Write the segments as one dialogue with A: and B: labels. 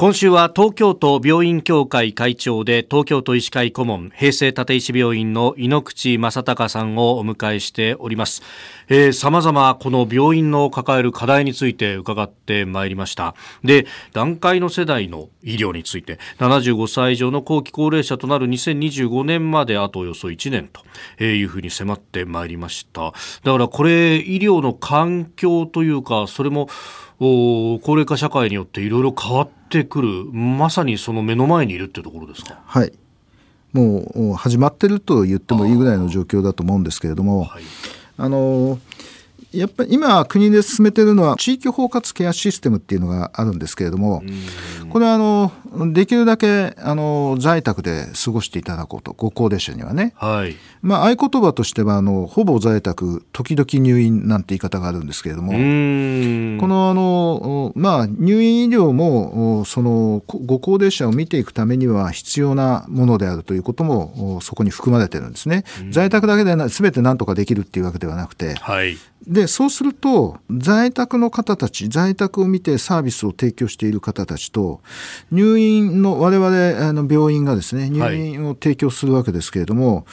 A: 今週は東京都病院協会会長で東京都医師会顧問平成立石病院の井ノ口正隆さんをお迎えしております。さまざまこの病院の抱える課題について伺ってまいりました。で段階の世代の医療について75歳以上の後期高齢者となる2025年まであとおよそ1年というふうに迫ってまいりました。だからこれ医療の環境というかそれも高齢化社会によっていろいろ変わってくる。まさにその目の前にいるっていうところですか？
B: はい。もう始まってると言ってもいいぐらいの状況だと思うんですけれどもあ、はい、あのやっぱり今国で進めているのは地域包括ケアシステムっていうのがあるんですけれどもこれはあのできるだけあの在宅で過ごしていただこうと。ご高齢者にはね、はい。まあ、合言葉としてはあのほぼ在宅時々入院なんて言い方があるんですけれども。このあの、まあ、入院医療もそのご高齢者を見ていくためには必要なものであるということもそこに含まれてるんですね。在宅だけで全て何とかできるっていうわけではなくて、はい、でそうすると在宅の方たち在宅を見てサービスを提供している方たちと入院の我々あの病院がですね入院を提供するわけですけれども、はい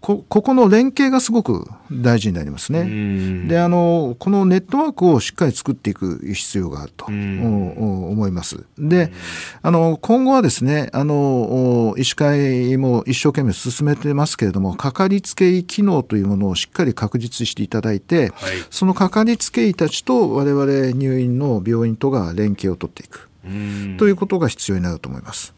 B: こここの連携がすごく大事になりますね。であのこのネットワークをしっかり作っていく必要があると思います。であの今後はですねあの医師会も一生懸命進めてますけれどもかかりつけ医機能というものをしっかり確実していただいて、はい、そのかかりつけ医たちと我々入院の病院とが連携を取っていく。ということが必要になると思います。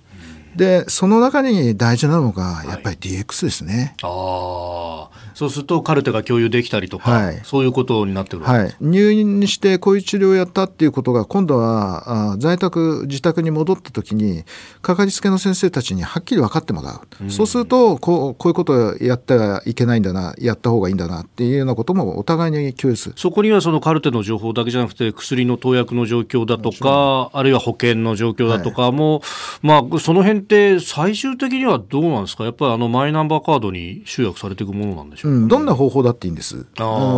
B: でその中に大事なのがやっぱり DX ですね。
A: はい、ああそうするとカルテが共有できたりとか、はい、そういうことになってる
B: はい、入院してこういう治療をやったっていうことが今度はあ在宅自宅に戻った時にかかりつけの先生たちにはっきり分かってもらう、うん、そうするとこうこういうことをやってはいけないんだなやった方がいいんだなっていうようなこともお互いに共有する。
A: そこにはそのカルテの情報だけじゃなくて薬の投薬の状況だとかあるいは保険の状況だとかも、はい、まあその辺って最終的にはどうなんですか？やっぱりあのマイナンバーカードに集約されていくものなんでしょうか、ね、
B: うん、どんな方法だっていいんです。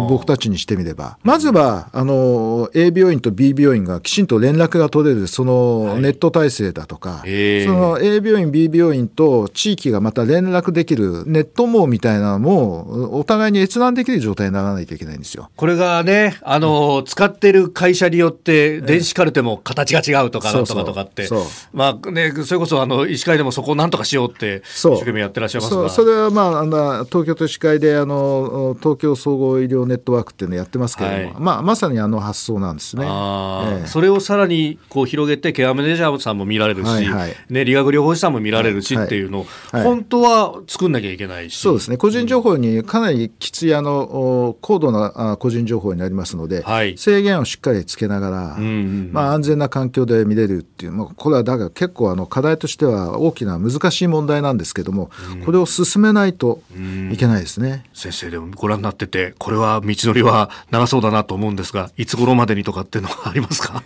B: 僕たちにしてみれば。まずはあの A 病院と B 病院がきちんと連絡が取れるそのネット体制だとか、はい、その A 病院 B 病院と地域がまた連絡できるネット網みたいなのもお互いに閲覧できる状態にならないといけないんですよ。
A: これがねあの、うん、使ってる会社によって電子カルテも形が違うとかなんとかとかって、まあねそれこそあの医師会でもそこをなんとかしようって一生懸命やってらっしゃいますが。
B: それはまああの東京都医師会であの東京総合医療ネットワークっていうのをやってますけれども、はい、まあ、まさにあの発想なんですね、え
A: ー、それをさらにこう広げてケアマネージャーさんも見られるし、はいはい、ね、理学療法士さんも見られるしっていうのを、はい、本当は作んなきゃいけないし。
B: そうですね。個人情報にかなりきついあの高度な個人情報になりますので、はい、制限をしっかりつけながら、うんうん、まあ、安全な環境で見れるっていう、まあ、これはだから結構あの課題としては大きな難しい問題なんですけども、うん、これを進めないといけないですね。
A: 先生でもご覧になっててこれは道のりは長そうだなと思うんですがいつ頃までにとかっていうのはありますか？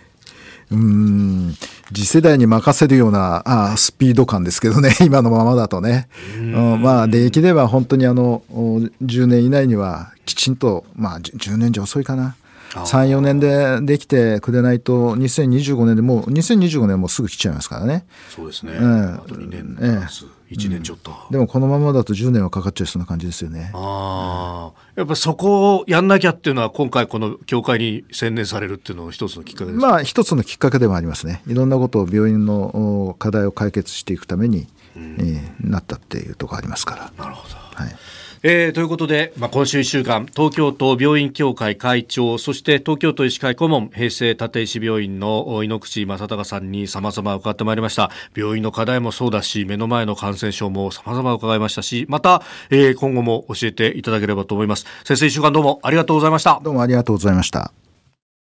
B: うん。次世代に任せるようなあスピード感ですけどね 今のままだとね、うん、まあできれば本当にあの10年以内にはきちんとまあ10年じゃ遅いかな34年でできてくれないと2025年でもう2025年もすぐ来ちゃいますからね。
A: そうですね、うん、あと2年、ええ。1年ちょっと、
B: うん、でもこのままだと10年はかかっちゃいそうな感じですよね。
A: ああやっぱそこをやんなきゃっていうのは今回この協会に専念されるっていうのは一つのきっかけです
B: まあ一つのきっかけでもありますね。いろんなことを病院の課題を解決していくために、うん、えー、なったっていうところありますから。
A: なるほど、はい。えー、ということで、まあ、今週1週間東京都病院協会会長そして東京都医師会顧問平成立石病院の井ノ口正隆さんにさまざま伺ってまいりました。病院の課題もそうだし目の前の感染症もさまざま伺いましたしまた、えー、今後も教えていただければと思います。先生1週間どうもありがとうございました。
B: どうもありがとうございました